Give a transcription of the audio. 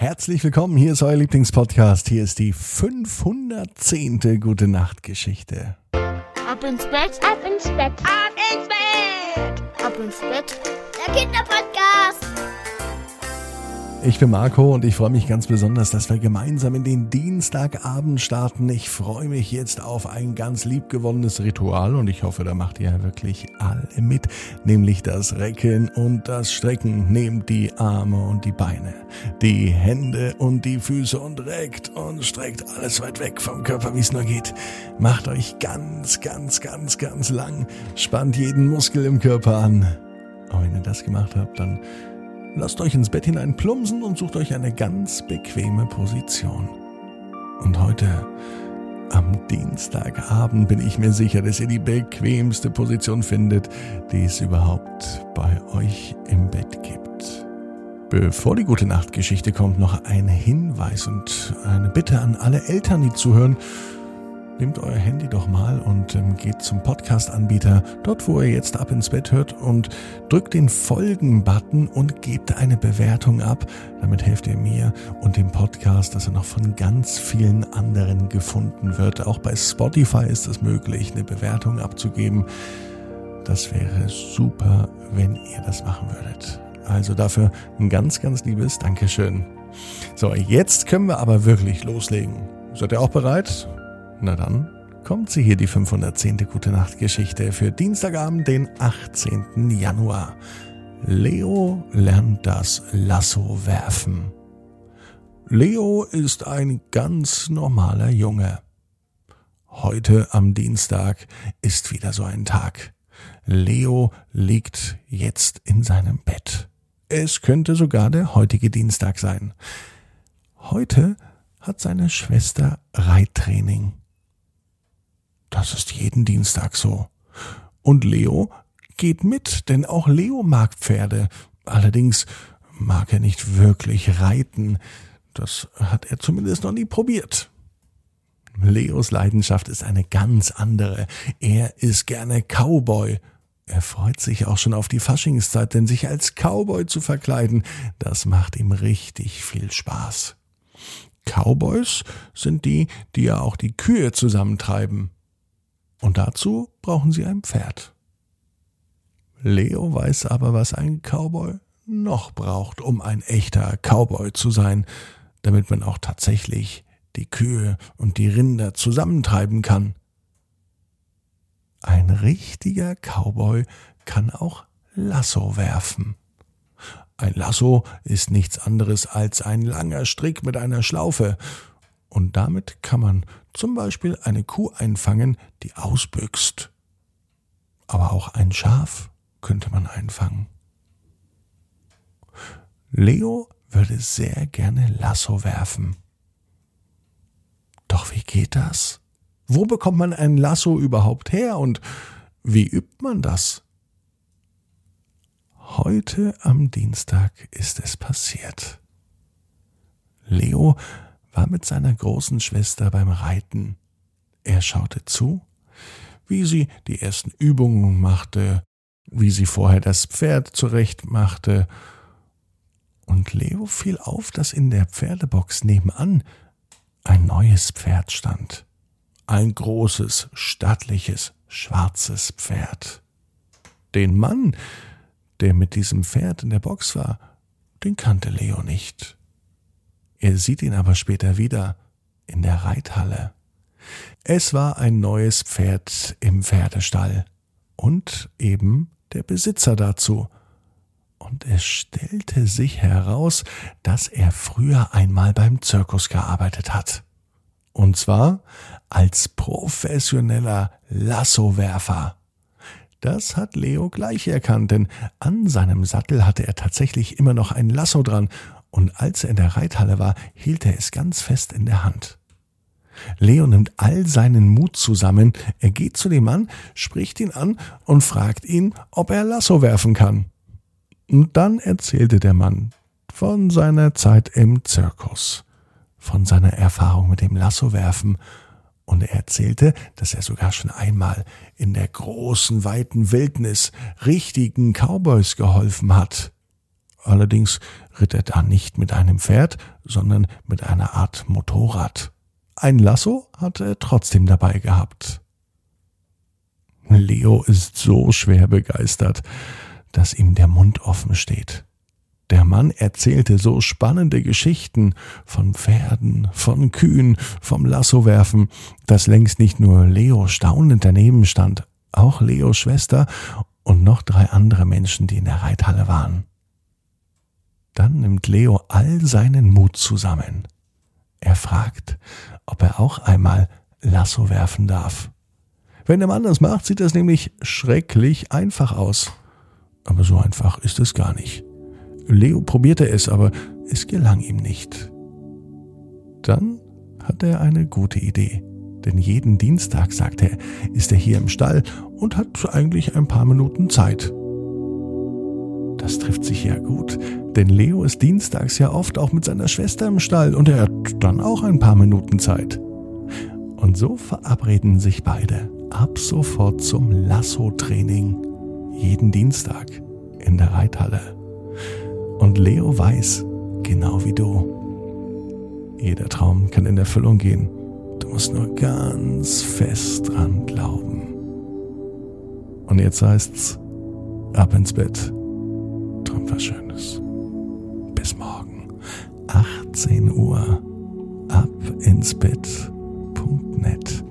Herzlich willkommen, hier ist euer Lieblingspodcast. Hier ist die 510. Gute Nacht Geschichte. Ab ins Bett, ab ins Bett, ab ins Bett, ab ins Bett. Der Kinderpodcast. Ich bin Marco und ich freue mich ganz besonders, dass wir gemeinsam in den Dienstagabend starten. Ich freue mich jetzt auf ein ganz liebgewonnenes Ritual und ich hoffe, da macht ihr wirklich alle mit, nämlich das Recken und das Strecken. Nehmt die Arme und die Beine, die Hände und die Füße und reckt und streckt alles weit weg vom Körper, wie es nur geht. Macht euch ganz, ganz, ganz, ganz lang, spannt jeden Muskel im Körper an. Und wenn ihr das gemacht habt, dann Lasst euch ins Bett hinein plumpsen und sucht euch eine ganz bequeme Position. Und heute, am Dienstagabend, bin ich mir sicher, dass ihr die bequemste Position findet, die es überhaupt bei euch im Bett gibt. Bevor die gute Nachtgeschichte kommt, noch ein Hinweis und eine Bitte an alle Eltern, die zuhören nehmt euer Handy doch mal und ähm, geht zum Podcast-Anbieter, dort wo ihr jetzt ab ins Bett hört und drückt den Folgen-Button und gebt eine Bewertung ab. Damit helft ihr mir und dem Podcast, dass er noch von ganz vielen anderen gefunden wird. Auch bei Spotify ist es möglich, eine Bewertung abzugeben. Das wäre super, wenn ihr das machen würdet. Also dafür ein ganz, ganz liebes Dankeschön. So, jetzt können wir aber wirklich loslegen. Seid ihr auch bereit? Na dann kommt sie hier, die 510. Gute Nacht Geschichte für Dienstagabend, den 18. Januar. Leo lernt das Lasso werfen. Leo ist ein ganz normaler Junge. Heute am Dienstag ist wieder so ein Tag. Leo liegt jetzt in seinem Bett. Es könnte sogar der heutige Dienstag sein. Heute hat seine Schwester Reittraining. Das ist jeden Dienstag so. Und Leo geht mit, denn auch Leo mag Pferde. Allerdings mag er nicht wirklich reiten. Das hat er zumindest noch nie probiert. Leos Leidenschaft ist eine ganz andere. Er ist gerne Cowboy. Er freut sich auch schon auf die Faschingszeit, denn sich als Cowboy zu verkleiden, das macht ihm richtig viel Spaß. Cowboys sind die, die ja auch die Kühe zusammentreiben. Und dazu brauchen sie ein Pferd. Leo weiß aber, was ein Cowboy noch braucht, um ein echter Cowboy zu sein, damit man auch tatsächlich die Kühe und die Rinder zusammentreiben kann. Ein richtiger Cowboy kann auch Lasso werfen. Ein Lasso ist nichts anderes als ein langer Strick mit einer Schlaufe, und damit kann man zum Beispiel eine Kuh einfangen, die ausbüchst. Aber auch ein Schaf könnte man einfangen. Leo würde sehr gerne Lasso werfen. Doch wie geht das? Wo bekommt man ein Lasso überhaupt her und wie übt man das? Heute am Dienstag ist es passiert. Leo war mit seiner großen Schwester beim Reiten. Er schaute zu, wie sie die ersten Übungen machte, wie sie vorher das Pferd zurechtmachte, und Leo fiel auf, dass in der Pferdebox nebenan ein neues Pferd stand. Ein großes, stattliches, schwarzes Pferd. Den Mann, der mit diesem Pferd in der Box war, den kannte Leo nicht. Er sieht ihn aber später wieder in der Reithalle. Es war ein neues Pferd im Pferdestall und eben der Besitzer dazu. Und es stellte sich heraus, dass er früher einmal beim Zirkus gearbeitet hat. Und zwar als professioneller Lassowerfer. Das hat Leo gleich erkannt, denn an seinem Sattel hatte er tatsächlich immer noch ein Lasso dran und als er in der Reithalle war, hielt er es ganz fest in der Hand. Leo nimmt all seinen Mut zusammen, er geht zu dem Mann, spricht ihn an und fragt ihn, ob er Lasso werfen kann. Und dann erzählte der Mann von seiner Zeit im Zirkus, von seiner Erfahrung mit dem Lassowerfen und er erzählte, dass er sogar schon einmal in der großen, weiten Wildnis richtigen Cowboys geholfen hat. Allerdings ritt er da nicht mit einem Pferd, sondern mit einer Art Motorrad. Ein Lasso hatte er trotzdem dabei gehabt. Leo ist so schwer begeistert, dass ihm der Mund offen steht. Der Mann erzählte so spannende Geschichten von Pferden, von Kühen, vom Lassowerfen, dass längst nicht nur Leo staunend daneben stand, auch Leos Schwester und noch drei andere Menschen, die in der Reithalle waren. Dann nimmt Leo all seinen Mut zusammen. Er fragt, ob er auch einmal Lasso werfen darf. Wenn der Mann das macht, sieht das nämlich schrecklich einfach aus. Aber so einfach ist es gar nicht. Leo probierte es, aber es gelang ihm nicht. Dann hatte er eine gute Idee. Denn jeden Dienstag, sagte er, ist er hier im Stall und hat eigentlich ein paar Minuten Zeit. Das trifft sich ja gut, denn Leo ist dienstags ja oft auch mit seiner Schwester im Stall und er hat dann auch ein paar Minuten Zeit. Und so verabreden sich beide ab sofort zum Lasso-Training. Jeden Dienstag in der Reithalle. Und Leo weiß, genau wie du, jeder Traum kann in Erfüllung gehen. Du musst nur ganz fest dran glauben. Und jetzt heißt's, ab ins Bett. Träum was Schönes. Morgen, 18 Uhr, ab ins Bett.net.